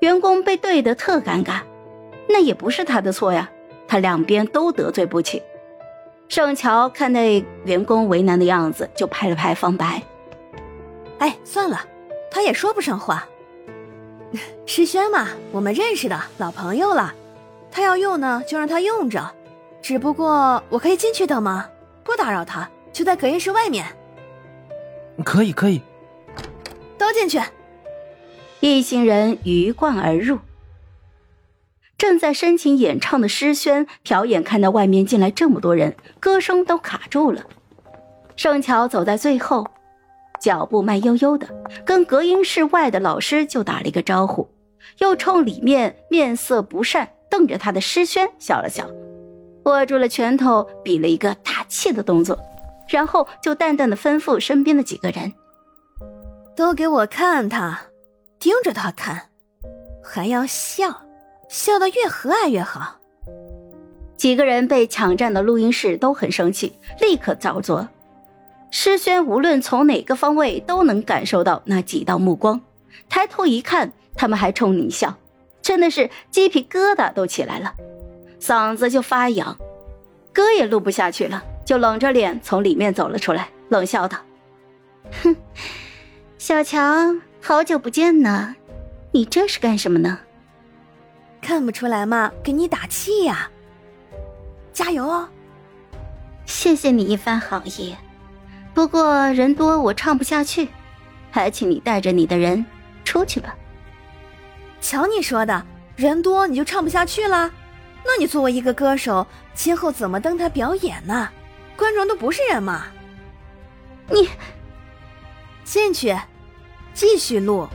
员工被怼得特尴尬，那也不是他的错呀，他两边都得罪不起。盛乔看那员工为难的样子，就拍了拍方白：“哎，算了，他也说不上话。诗轩嘛，我们认识的老朋友了，他要用呢，就让他用着。只不过我可以进去等吗？不打扰他，就在隔音室外面。可以，可以，都进去。”一行人鱼贯而入。正在深情演唱的诗轩瞟眼看到外面进来这么多人，歌声都卡住了。盛乔走在最后，脚步慢悠悠的，跟隔音室外的老师就打了一个招呼，又冲里面面色不善瞪着他的诗轩笑了笑，握住了拳头，比了一个大气的动作，然后就淡淡的吩咐身边的几个人：“都给我看他，盯着他看，还要笑。”笑得越和蔼越好。几个人被抢占的录音室都很生气，立刻照做。诗轩无论从哪个方位都能感受到那几道目光，抬头一看，他们还冲你笑，真的是鸡皮疙瘩都起来了，嗓子就发痒，歌也录不下去了，就冷着脸从里面走了出来，冷笑道：“哼，小强，好久不见呢，你这是干什么呢？”看不出来吗？给你打气呀！加油哦！谢谢你一番好意，不过人多我唱不下去，还请你带着你的人出去吧。瞧你说的，人多你就唱不下去了？那你作为一个歌手，今后怎么登台表演呢？观众都不是人吗？你进去，继续录。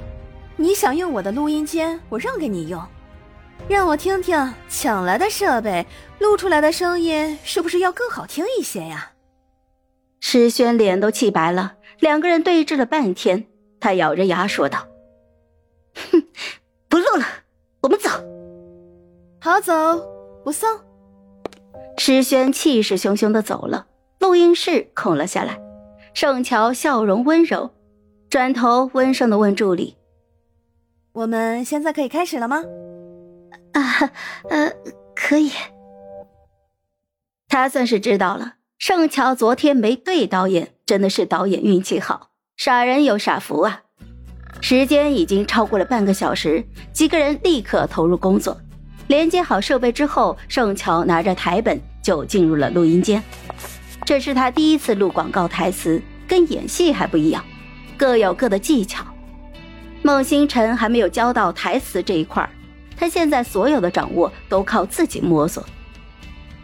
你想用我的录音间，我让给你用。让我听听抢来的设备录出来的声音是不是要更好听一些呀？诗轩脸都气白了，两个人对峙了半天，他咬着牙说道：“哼，不录了，我们走。”好走，不送。诗轩气势汹汹的走了，录音室空了下来。盛乔笑容温柔，转头温声的问助理：“我们现在可以开始了吗？”啊，呃，可以。他算是知道了，盛乔昨天没对导演，真的是导演运气好。傻人有傻福啊！时间已经超过了半个小时，几个人立刻投入工作，连接好设备之后，盛乔拿着台本就进入了录音间。这是他第一次录广告台词，跟演戏还不一样，各有各的技巧。孟星辰还没有教到台词这一块儿。他现在所有的掌握都靠自己摸索。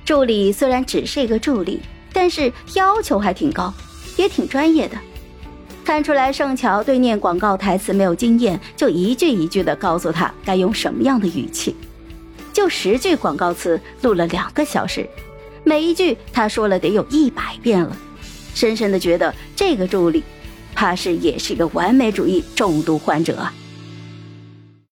助理虽然只是一个助理，但是要求还挺高，也挺专业的。看出来盛乔对念广告台词没有经验，就一句一句的告诉他该用什么样的语气。就十句广告词录了两个小时，每一句他说了得有一百遍了。深深的觉得这个助理，他是也是一个完美主义重度患者。